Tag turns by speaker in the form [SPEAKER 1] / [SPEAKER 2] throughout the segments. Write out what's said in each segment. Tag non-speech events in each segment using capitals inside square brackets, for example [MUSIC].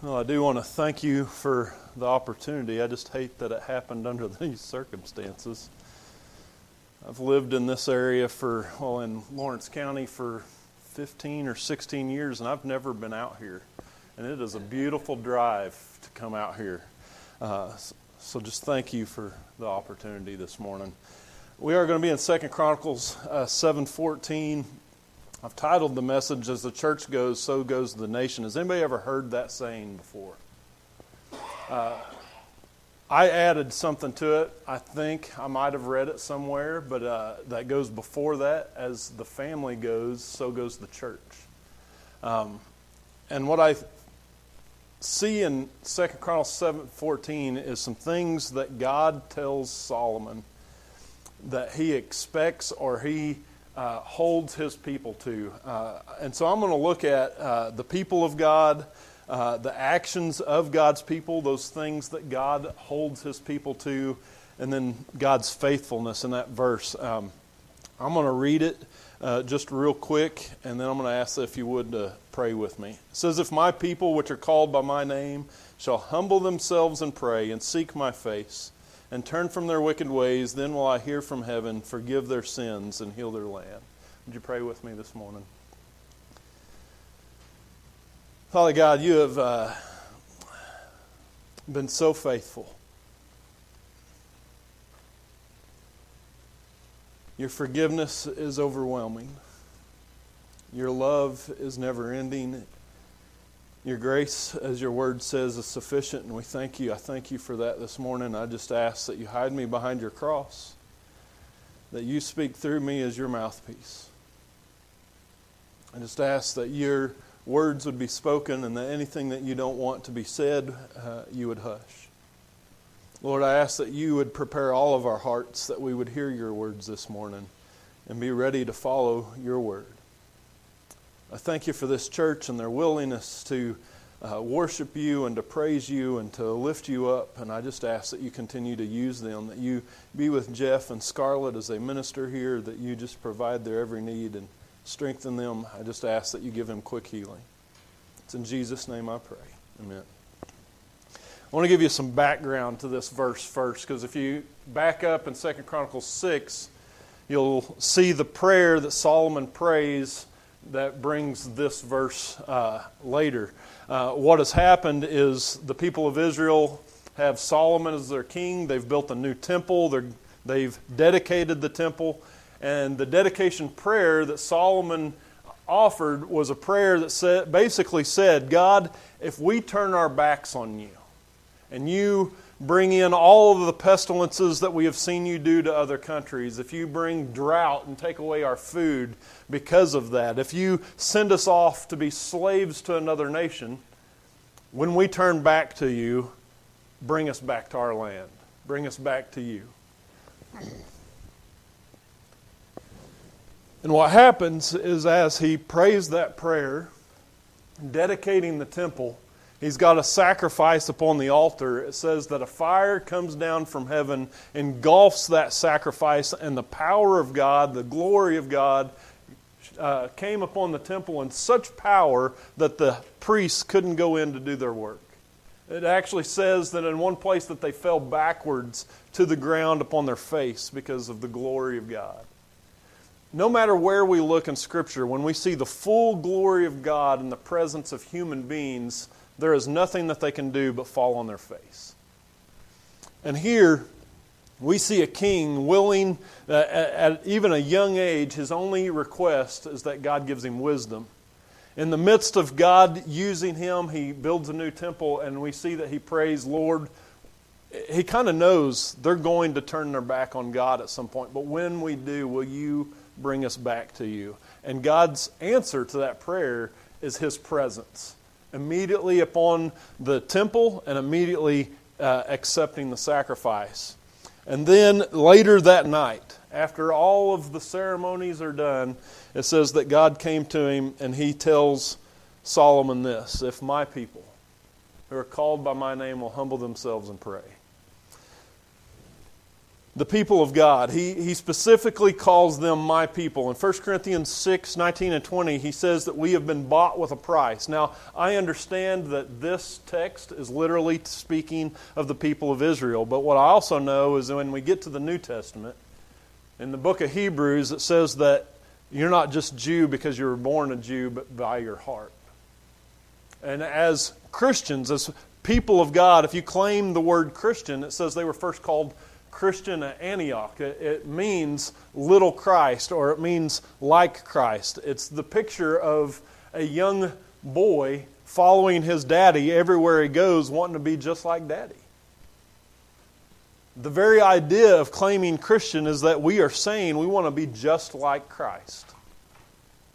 [SPEAKER 1] Well, I do want to thank you for the opportunity. I just hate that it happened under [LAUGHS] these circumstances. I've lived in this area for, well, in Lawrence County for 15 or 16 years, and I've never been out here. And it is a beautiful drive to come out here. Uh, so just thank you for the opportunity this morning. We are going to be in Second Chronicles uh, 7:14. I've titled the message "As the church goes, so goes the nation." Has anybody ever heard that saying before? Uh, I added something to it. I think I might have read it somewhere, but uh, that goes before that. As the family goes, so goes the church. Um, and what I see in Second Chronicles seven fourteen is some things that God tells Solomon that he expects or he uh, holds his people to. Uh, and so I'm going to look at uh, the people of God, uh, the actions of God's people, those things that God holds his people to, and then God's faithfulness in that verse. Um, I'm going to read it uh, just real quick, and then I'm going to ask if you would uh, pray with me. It says, If my people, which are called by my name, shall humble themselves and pray and seek my face, and turn from their wicked ways, then will I hear from heaven, forgive their sins, and heal their land. Would you pray with me this morning? Father God, you have uh, been so faithful. Your forgiveness is overwhelming. Your love is never ending. Your grace, as your word says, is sufficient, and we thank you. I thank you for that this morning. I just ask that you hide me behind your cross, that you speak through me as your mouthpiece. I just ask that your words would be spoken and that anything that you don't want to be said, uh, you would hush. Lord, I ask that you would prepare all of our hearts that we would hear your words this morning and be ready to follow your word. I thank you for this church and their willingness to uh, worship you and to praise you and to lift you up. And I just ask that you continue to use them, that you be with Jeff and Scarlett as they minister here, that you just provide their every need and strengthen them. I just ask that you give them quick healing. It's in Jesus' name I pray. Amen. I want to give you some background to this verse first, because if you back up in 2 Chronicles 6, you'll see the prayer that Solomon prays that brings this verse uh, later. Uh, what has happened is the people of Israel have Solomon as their king. They've built a new temple. they they've dedicated the temple. And the dedication prayer that Solomon offered was a prayer that said, basically said, God, if we turn our backs on you and you bring in all of the pestilences that we have seen you do to other countries, if you bring drought and take away our food because of that, if you send us off to be slaves to another nation, when we turn back to you, bring us back to our land. Bring us back to you. And what happens is as he prays that prayer, dedicating the temple, He's got a sacrifice upon the altar. It says that a fire comes down from heaven, engulfs that sacrifice, and the power of God, the glory of God, uh, came upon the temple in such power that the priests couldn't go in to do their work. It actually says that in one place that they fell backwards to the ground upon their face because of the glory of God. No matter where we look in Scripture, when we see the full glory of God in the presence of human beings, there is nothing that they can do but fall on their face. And here, we see a king willing, uh, at even a young age, his only request is that God gives him wisdom. In the midst of God using him, he builds a new temple, and we see that he prays, Lord, he kind of knows they're going to turn their back on God at some point, but when we do, will you bring us back to you? And God's answer to that prayer is his presence immediately upon the temple and immediately uh, accepting the sacrifice. And then later that night, after all of the ceremonies are done, it says that God came to him and he tells Solomon this If my people who are called by my name will humble themselves and pray. The people of God. He, he specifically calls them my people. In 1 Corinthians 6 19 and 20, he says that we have been bought with a price. Now, I understand that this text is literally speaking of the people of Israel, but what I also know is that when we get to the New Testament, in the book of Hebrews, it says that you're not just Jew because you were born a Jew, but by your heart. And as Christians, as people of God, if you claim the word Christian, it says they were first called Christian at Antioch. It, it, means little Christ or it means like Christ. It's the picture of a young boy following his daddy everywhere he goes, wanting to be just like daddy. The very idea of claiming Christian is that we are saying we want to be just like Christ.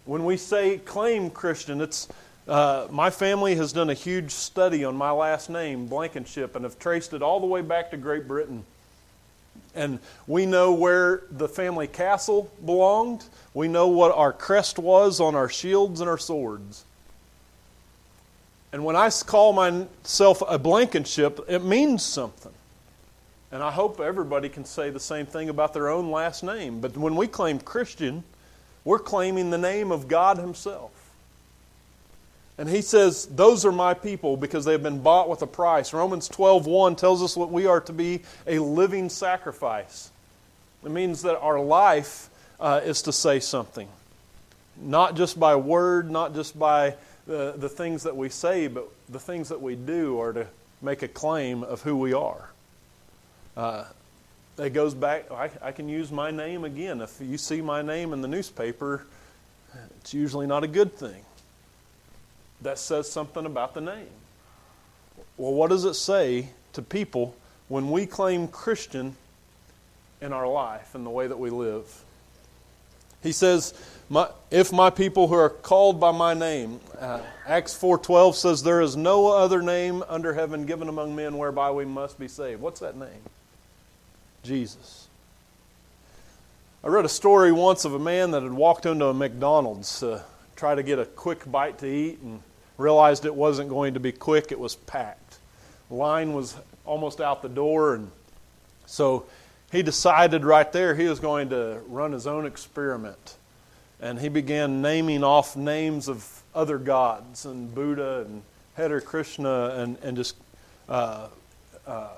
[SPEAKER 1] When we say claim Christian, it's uh, my family has done a huge study on my last name, Blankenship, and have traced it all the way back to Great Britain. And we know where the family castle belonged. We know what our crest was on our shields and our swords. And when I call myself a Blankenship, it means something. And I hope everybody can say the same thing about their own last name. But when we claim Christian, we're claiming the name of God Himself. And he says, Those are my people because they have been bought with a price. Romans 12 1 tells us what we are to be a living sacrifice. It means that our life uh, is to say something. Not just by word, not just by the, the things that we say, but the things that we do are to make a claim of who we are. Uh, it goes back, I, I can use my name again. If you see my name in the newspaper, it's usually not a good thing that says something about the name. Well, what does it say to people when we claim Christian in our life and the way that we live? He says, my, "If my people who are called by my name," uh, Acts four twelve says, "There is no other name under heaven given among men whereby we must be saved." What's that name? Jesus. I read a story once of a man that had walked into a McDonald's to try to get a quick bite to eat, and realized it wasn't going to be quick, it was packed. Line was almost out the door, and so he decided right there he was going to run his own experiment. And he began naming off names of other gods, and Buddha and Hare Krishna, and, and just, uh, uh,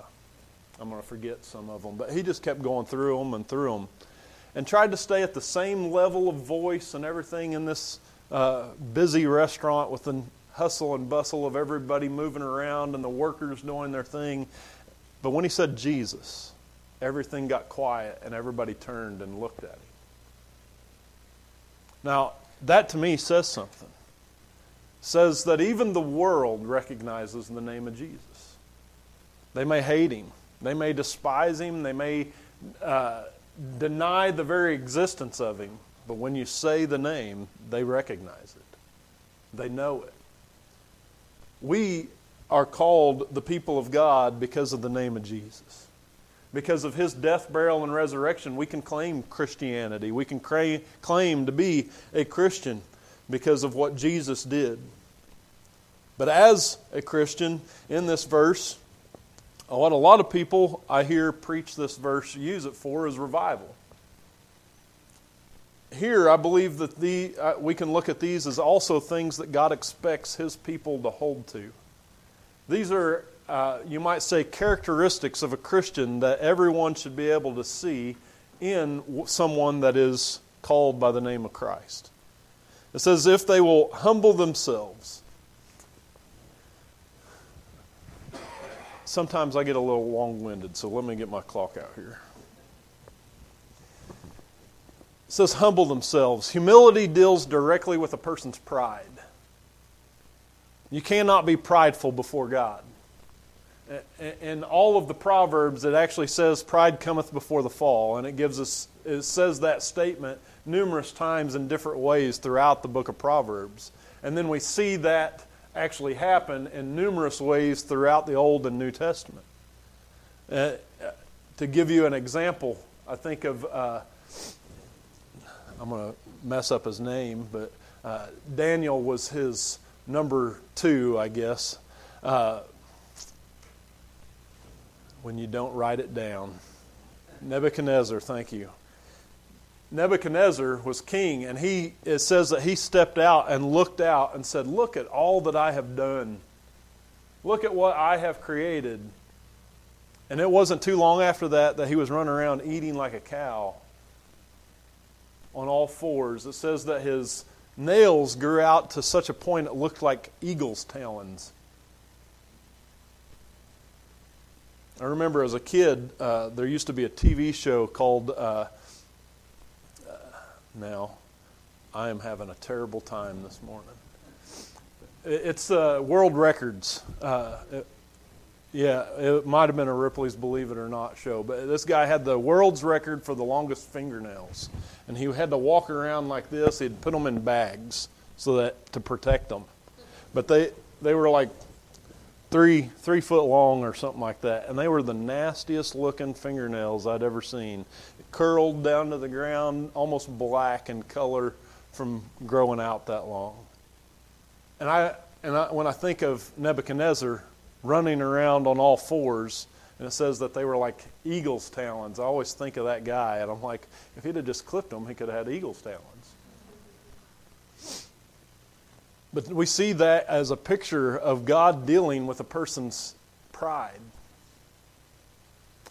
[SPEAKER 1] I'm going to forget some of them, but he just kept going through them and through them. And tried to stay at the same level of voice and everything in this uh, busy restaurant with the hustle and bustle of everybody moving around and the workers doing their thing. But when he said Jesus, everything got quiet and everybody turned and looked at him. Now, that to me says something. says that even the world recognizes the name of Jesus. They may hate him, they may despise him, they may uh, deny the very existence of him, but when you say the name, they recognize it. They know it. We are called the people of God because of the name of Jesus. Because of his death, burial, and resurrection, we can claim Christianity. We can cra- claim to be a Christian because of what Jesus did. But as a Christian, in this verse, what a lot of people I hear preach this verse use it for is revival here, I believe that the, uh, we can look at these as also things that God expects His people to hold to. These are, uh, you might say, characteristics of a Christian that everyone should be able to see in someone that is called by the name of Christ. It says, if they will humble themselves. Sometimes I get a little long winded, so let me get my clock out here. Says humble themselves. Humility deals directly with a person's pride. You cannot be prideful before God. In all of the Proverbs, it actually says, Pride cometh before the fall. And it gives us, it says that statement numerous times in different ways throughout the book of Proverbs. And then we see that actually happen in numerous ways throughout the Old and New Testament. Uh, to give you an example, I think of uh, I'm going to mess up his name, but uh, Daniel was his number two, I guess. Uh, when you don't write it down. Nebuchadnezzar, thank you. Nebuchadnezzar was king, and he it says that he stepped out and looked out and said, Look at all that I have done. Look at what I have created. And it wasn't too long after that that he was running around eating like a cow on all fours. It says that his nails grew out to such a point it looked like eagle's talons. I remember as a kid, uh, there used to be a TV show called. Uh, uh, now, I am having a terrible time this morning. It's uh, World Records. Uh, it, yeah, it might have been a Ripley's Believe It or Not show, but this guy had the world's record for the longest fingernails, and he had to walk around like this. He'd put them in bags so that to protect them, but they they were like three three foot long or something like that, and they were the nastiest looking fingernails I'd ever seen, curled down to the ground, almost black in color from growing out that long. And I and I, when I think of Nebuchadnezzar running around on all fours, and it says that they were like eagle's talons. I always think of that guy, and I'm like, if he'd have just clipped them, he could have had eagle's talons. But we see that as a picture of God dealing with a person's pride.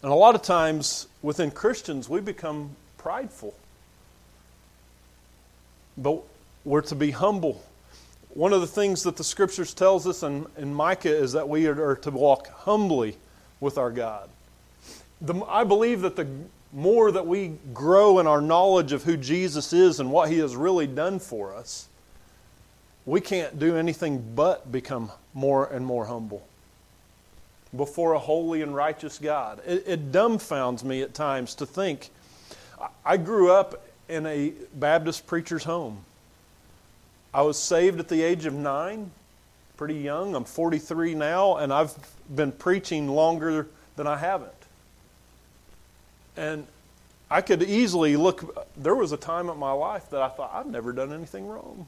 [SPEAKER 1] And a lot of times within Christians, we become prideful. But we're to be humble one of the things that the scriptures tells us in, in Micah is that we are, to walk humbly with our God. The, I believe that the more that we grow in our knowledge of who Jesus is and what he has really done for us, we can't do anything but become more and more humble before a holy and righteous God. It, it dumbfounds me at times to think. I grew up in a Baptist preacher's home. I was saved at the age of nine, pretty young. I'm 43 now, and I've been preaching longer than I haven't. And I could easily look, there was a time in my life that I thought, I've never done anything wrong.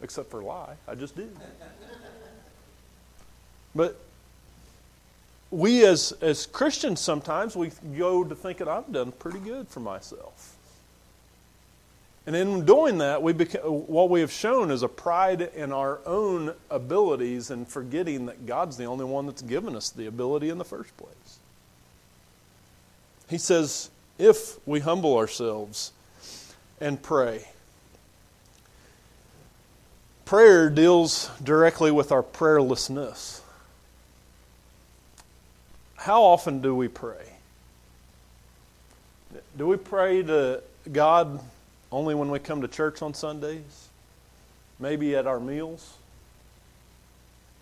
[SPEAKER 1] except for lie. I just did. but we as, as Christians sometimes, we go to thinking, I've done pretty good for myself. And in doing that, we beca- what we have shown is a pride in our own abilities and forgetting that God's the only one that's given us the ability in the first place. He says, if we humble ourselves and pray, prayer deals directly with our prayerlessness. How often do we pray? Do we pray to God? Only when we come to church on Sundays? Maybe at our meals?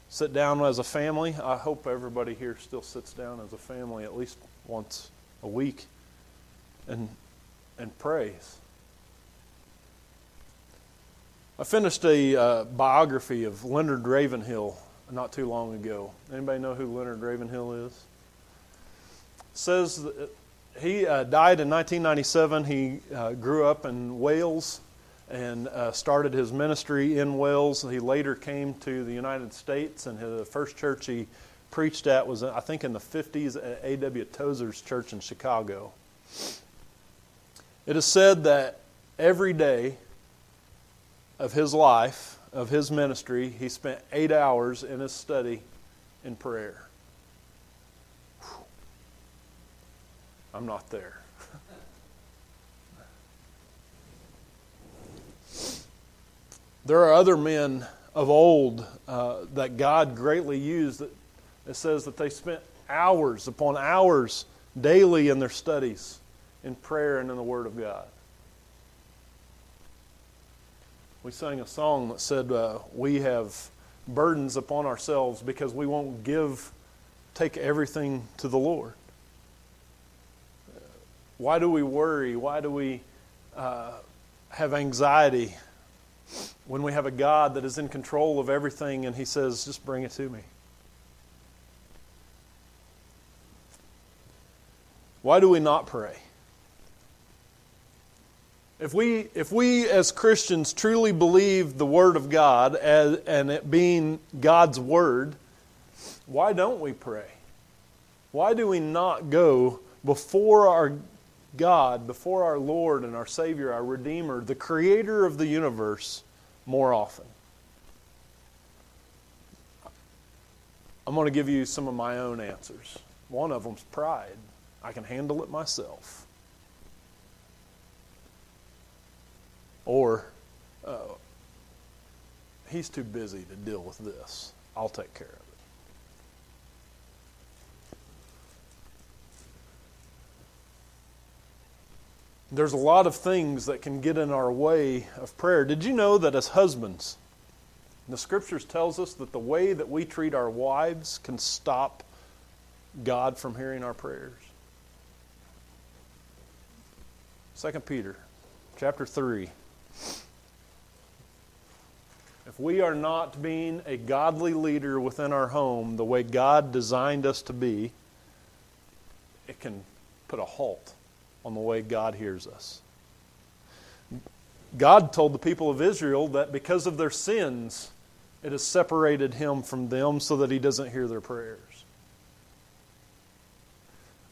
[SPEAKER 1] Sit down as a family? I hope everybody here still sits down as a family at least once a week and, and prays. I finished a uh, biography of Leonard Ravenhill not too long ago. Anybody know who Leonard Ravenhill is? Says that he uh, died in 1997. He uh, grew up in Wales and uh, started his ministry in Wales. He later came to the United States, and the first church he preached at was, I think, in the 50s at A.W. Tozer's church in Chicago. It is said that every day of his life, of his ministry, he spent eight hours in his study in prayer. I'm not there. there are other men of old uh, that God greatly used that it says that they spent hours upon hours daily in their studies in prayer and in the Word of God. We sang a song that said, uh, We have burdens upon ourselves because we won't give, take everything to the Lord. Why do we worry? Why do we uh, have anxiety when we have a God that is in control of everything and He says, just bring it to me? Why do we not pray? If we, if we as Christians truly believe the Word of God as, and it being God's Word, why don't we pray? Why do we not go before our God, before our Lord and our Savior, our Redeemer, the Creator of the universe, more often? I'm going to give you some of my own answers. One of them's pride. I can handle it myself. Or, uh, he's too busy to deal with this. I'll take care of it. There's a lot of things that can get in our way of prayer. Did you know that as husbands, the scriptures tells us that the way that we treat our wives can stop God from hearing our prayers? 2 Peter chapter 3. If we are not being a godly leader within our home the way God designed us to be, it can put a halt on the way God hears us. God told the people of Israel that because of their sins, it has separated him from them so that he doesn't hear their prayers.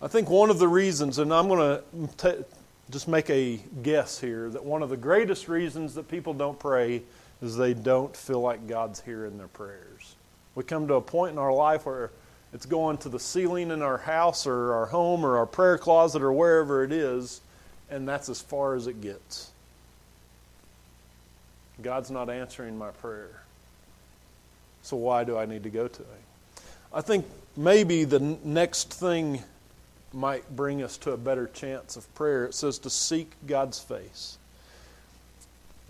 [SPEAKER 1] I think one of the reasons, and I'm going to just make a guess here, that one of the greatest reasons that people don't pray is they don't feel like God's hearing their prayers. We come to a point in our life where it's going to the ceiling in our house or our home or our prayer closet or wherever it is, and that's as far as it gets. God's not answering my prayer. So why do I need to go to Him? I think maybe the next thing might bring us to a better chance of prayer. It says to seek God's face.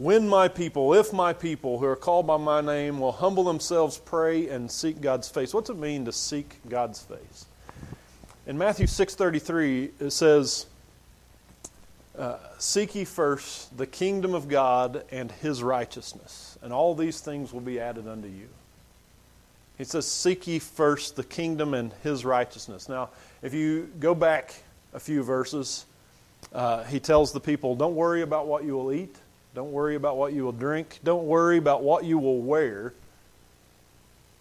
[SPEAKER 1] When my people, if my people who are called by my name will humble themselves, pray, and seek God's face. What's it mean to seek God's face? In Matthew 6.33, it says, uh, Seek ye first the kingdom of God and his righteousness, and all these things will be added unto you. He says, Seek ye first the kingdom and his righteousness. Now, if you go back a few verses, uh, he tells the people, Don't worry about what you will eat don't worry about what you will drink. Don't worry about what you will wear.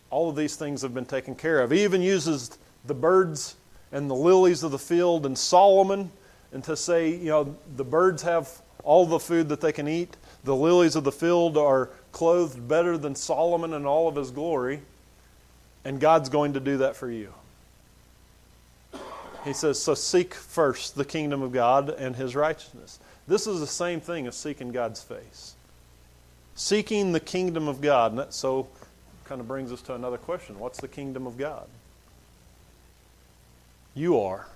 [SPEAKER 1] All of these things have been taken care of. He even uses the birds and the lilies of the field and Solomon and to say, you know, the birds have all the food that they can eat. The lilies of the field are clothed better than Solomon in all of his glory. And God's going to do that for you. He says, So seek first the kingdom of God and his righteousness. This is the same thing as seeking God's face. Seeking the kingdom of God. And that so kind of brings us to another question What's the kingdom of God? You are.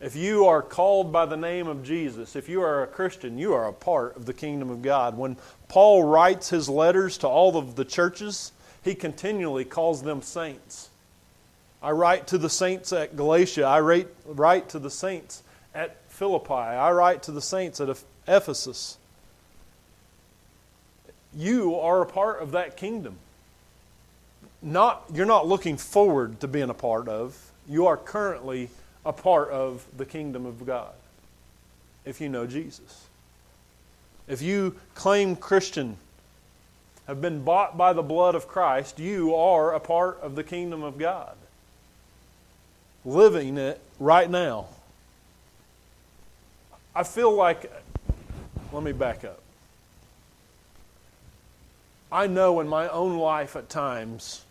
[SPEAKER 1] If you are called by the name of Jesus, if you are a Christian, you are a part of the kingdom of God. When Paul writes his letters to all of the churches, he continually calls them saints. I write to the saints at Galatia. I write, write to the saints Philippi. I write to the saints at Ephesus. You are a part of that kingdom. Not, you're not looking forward to being a part of. You are currently a part of the kingdom of God if you know Jesus. If you claim Christian, have been bought by the blood of Christ, you are a part of the kingdom of God. Living it right now. I feel like, let me back up. I know in my own life at times,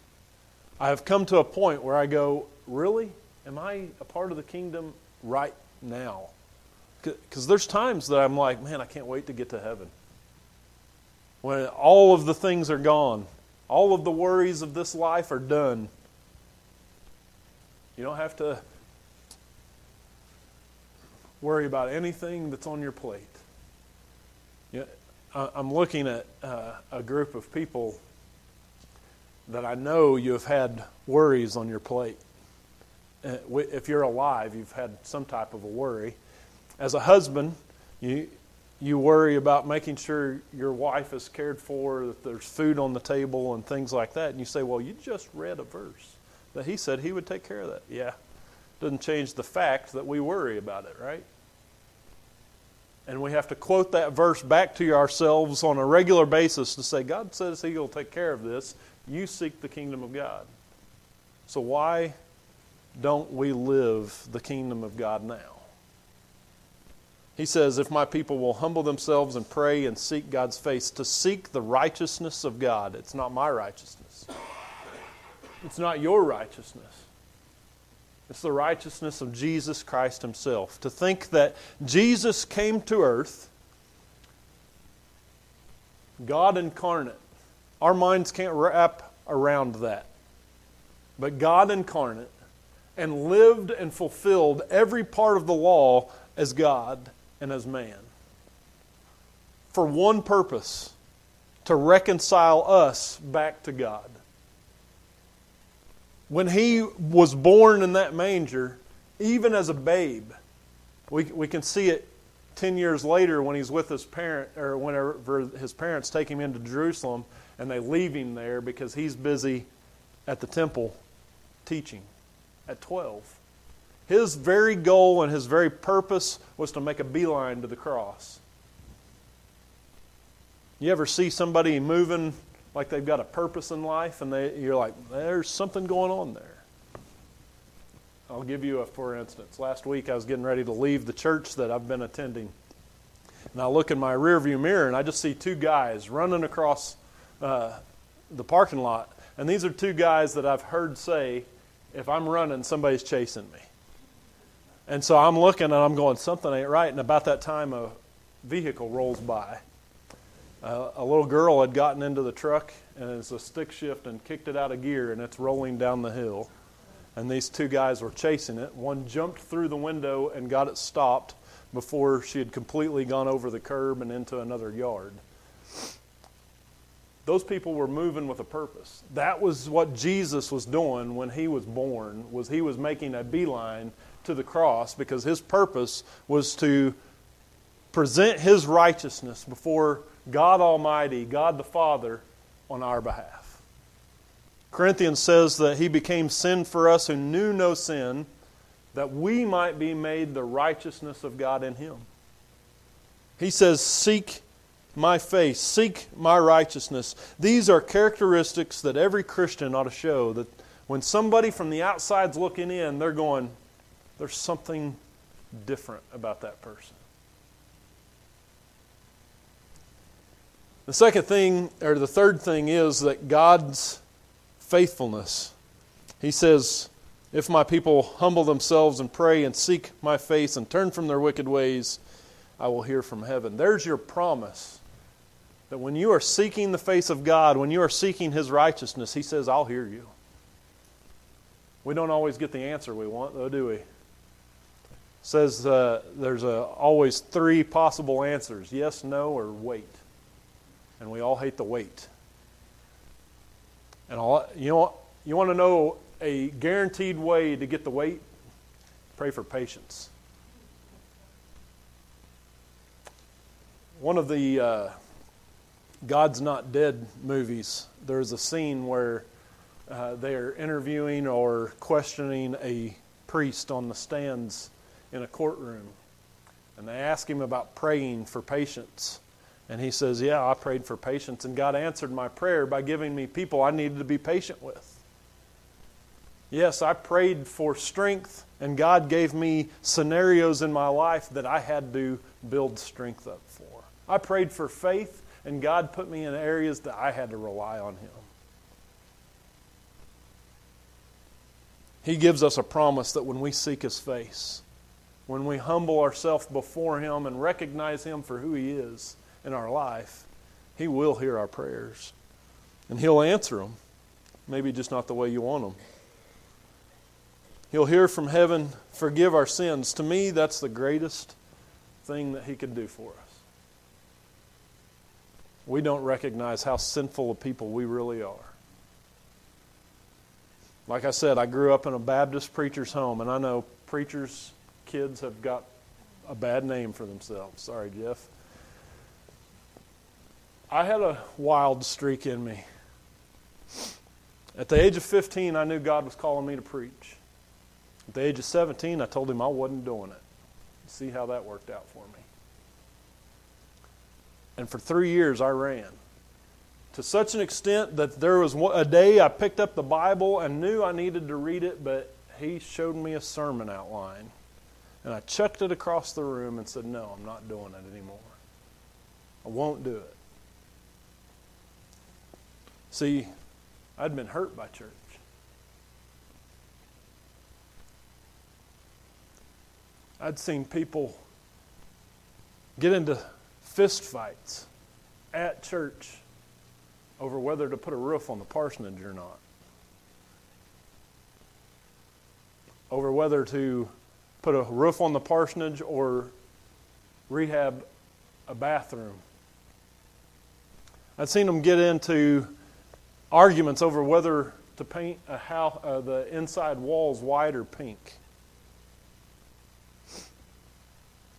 [SPEAKER 1] I have come to a point where I go, really? Am I a part of the kingdom right now? Because there's times that I'm like, man, I can't wait to get to heaven. When all of the things are gone, all of the worries of this life are done. You don't have to worry about anything that's on your plate. You know, I'm looking at uh, a group of people that I know you have had worries on your plate. Uh, if you're alive, you've had some type of a worry. As a husband, you you worry about making sure your wife is cared for, that there's food on the table, and things like that. And you say, "Well, you just read a verse that he said he would take care of that." Yeah, doesn't change the fact that we worry about it, right? And we have to quote that verse back to ourselves on a regular basis to say, God says He will take care of this. You seek the kingdom of God. So why don't we live the kingdom of God now? He says, If my people will humble themselves and pray and seek God's face, to seek the righteousness of God, it's not my righteousness, it's not your righteousness. It's the righteousness of Jesus Christ Himself. To think that Jesus came to earth, God incarnate. Our minds can't wrap around that. But God incarnate and lived and fulfilled every part of the law as God and as man. For one purpose to reconcile us back to God when he was born in that manger, even as a babe, we, we can see it 10 years later when he's with his parent, or whenever his parents take him into Jerusalem and they leave him there because he's busy at the temple teaching at 12. His very goal and his very purpose was to make a beeline to the cross. You ever see somebody moving like they've got a purpose in life, and they, you're like, there's something going on there. I'll give you a for instance. Last week I was getting ready to leave the church that I've been attending. And I look in my rearview mirror and I just see two guys running across uh, the parking lot. And these are two guys that I've heard say, if I'm running, somebody's chasing me. And so I'm looking and I'm going, something ain't right. And about that time, a vehicle rolls by. A little girl had gotten into the truck and it's a stick shift and kicked it out of gear and it's rolling down the hill. And these two guys were chasing it. One jumped through the window and got it stopped before she had completely gone over the curb and into another yard. Those people were moving with a purpose. That was what Jesus was doing when he was born was he was making a beeline to the cross because his purpose was to present his righteousness before God Almighty, God the Father, on our behalf. Corinthians says that he became sin for us who knew no sin, that we might be made the righteousness of God in him. He says, Seek my face, seek my righteousness. These are characteristics that every Christian ought to show that when somebody from the outside's looking in, they're going, There's something different about that person. The second thing, or the third thing, is that God's faithfulness. He says, If my people humble themselves and pray and seek my face and turn from their wicked ways, I will hear from heaven. There's your promise that when you are seeking the face of God, when you are seeking His righteousness, He says, I'll hear you. We don't always get the answer we want, though, do we? Says uh, there's a, always three possible answers yes, no, or wait and we all hate the wait. And all, you know, you want to know a guaranteed way to get the wait? Pray for patience. One of the uh, God's Not Dead movies, there's a scene where uh, they're interviewing or questioning a priest on the stands in a courtroom. And they ask him about praying for patience. And he says, Yeah, I prayed for patience, and God answered my prayer by giving me people I needed to be patient with. Yes, I prayed for strength, and God gave me scenarios in my life that I had to build strength up for. I prayed for faith, and God put me in areas that I had to rely on Him. He gives us a promise that when we seek His face, when we humble ourselves before Him and recognize Him for who He is, in our life, He will hear our prayers. And He'll answer them. Maybe just not the way you want them. He'll hear from heaven, forgive our sins. To me, that's the greatest thing that He could do for us. We don't recognize how sinful a people we really are. Like I said, I grew up in a Baptist preacher's home, and I know preachers' kids have got a bad name for themselves. Sorry, Jeff. I had a wild streak in me. At the age of 15, I knew God was calling me to preach. At the age of 17, I told him I wasn't doing it. See how that worked out for me. And for three years, I ran. To such an extent that there was a day I picked up the Bible and knew I needed to read it, but he showed me a sermon outline, and I chucked it across the room and said, No, I'm not doing it anymore. I won't do it. See, I'd been hurt by church. I'd seen people get into fist fights at church over whether to put a roof on the parsonage or not, over whether to put a roof on the parsonage or rehab a bathroom. I'd seen them get into arguments over whether to paint a house, uh, the inside walls white or pink.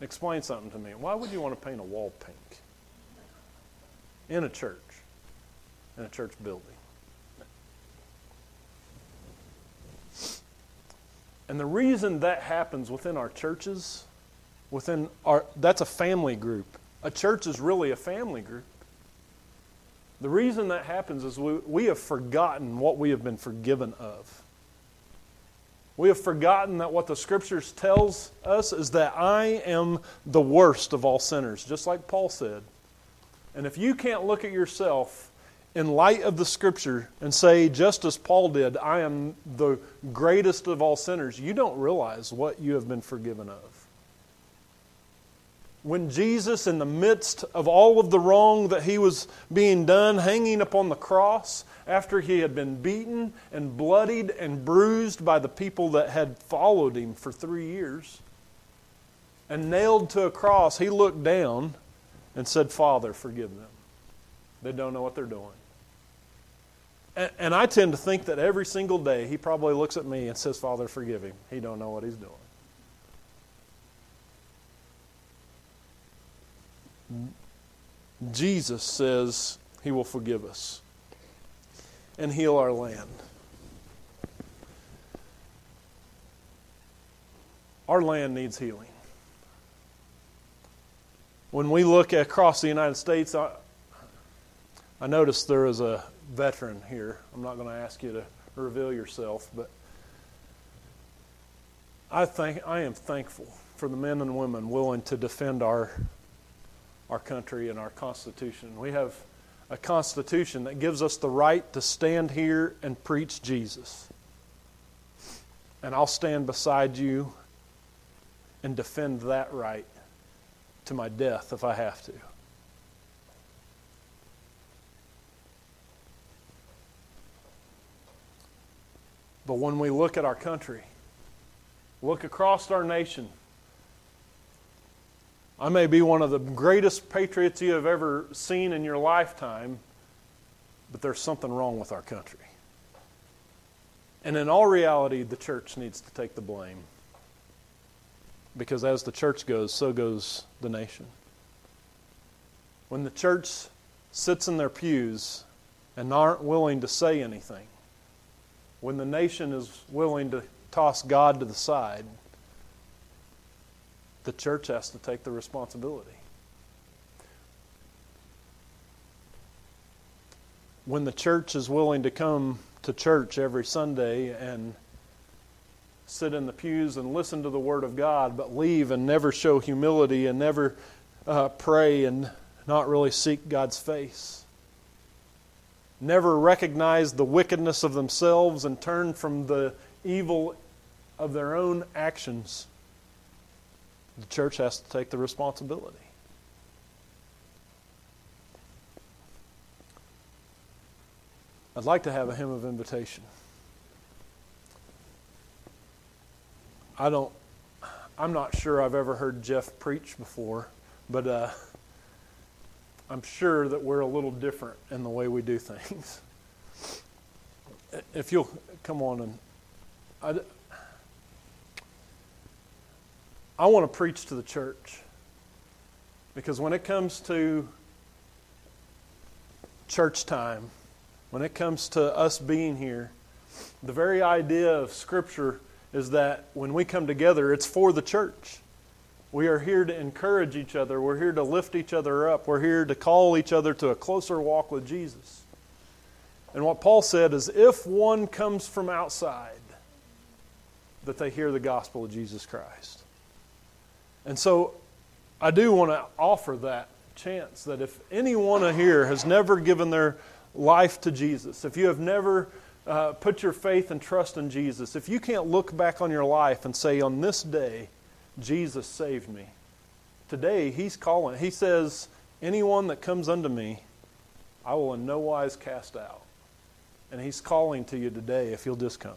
[SPEAKER 1] Explain something to me. Why would you want to paint a wall pink? In a church, in a church building. And the reason that happens within our churches, within our that's a family group. A church is really a family group. The reason that happens is we, we have forgotten what we have been forgiven of. We have forgotten that what the scriptures tells us is that I am the worst of all sinners, just like Paul said. And if you can't look at yourself in light of the scripture and say, just as Paul did, I am the greatest of all sinners, you don't realize what you have been forgiven of when Jesus, in the midst of all of the wrong that he was being done, hanging upon the cross, after he had been beaten and bloodied and bruised by the people that had followed him for three years, and nailed to a cross, he looked down and said, Father, forgive them. They don't know what they're doing. And, and I tend to think that every single day he probably looks at me and says, Father, forgive him. He don't know what he's doing. Jesus says he will forgive us and heal our land. Our land needs healing. When we look across the United States, I, I noticed there is a veteran here. I'm not going to ask you to reveal yourself, but I think I am thankful for the men and women willing to defend our our country and our Constitution. We have a Constitution that gives us the right to stand here and preach Jesus. And I'll stand beside you and defend that right to my death if I have to. But when we look at our country, look across our nation, I may be one of the greatest patriots you have ever seen in your lifetime, but there's something wrong with our country. And in all reality, the church needs to take the blame. Because as the church goes, so goes the nation. When the church sits in their pews and aren't willing to say anything, when the nation is willing to toss God to the side, the church has to take the responsibility. When the church is willing to come to church every Sunday and sit in the pews and listen to the Word of God, but leave and never show humility and never uh, pray and not really seek God's face. Never recognize the wickedness of themselves and turn from the evil of their own actions the church has to take the responsibility. I'd like to have a hymn of invitation. I don't, I'm not sure I've ever heard Jeff preach before, but uh, I'm sure that we're a little different in the way we do things. [LAUGHS] If you'll come on and I, I want to preach to the church. Because when it comes to church time, when it comes to us being here, the very idea of Scripture is that when we come together, it's for the church. We are here to encourage each other. We're here to lift each other up. We're here to call each other to a closer walk with Jesus. And what Paul said is if one comes from outside that they hear the gospel of Jesus Christ. And so I do want to offer that chance that if anyone here has never given their life to Jesus, if you have never uh, put your faith and trust in Jesus, if you can't look back on your life and say, on this day, Jesus saved me, today He's calling. He says, Anyone that comes unto me, I will in no wise cast out. And He's calling to you today if you'll just come.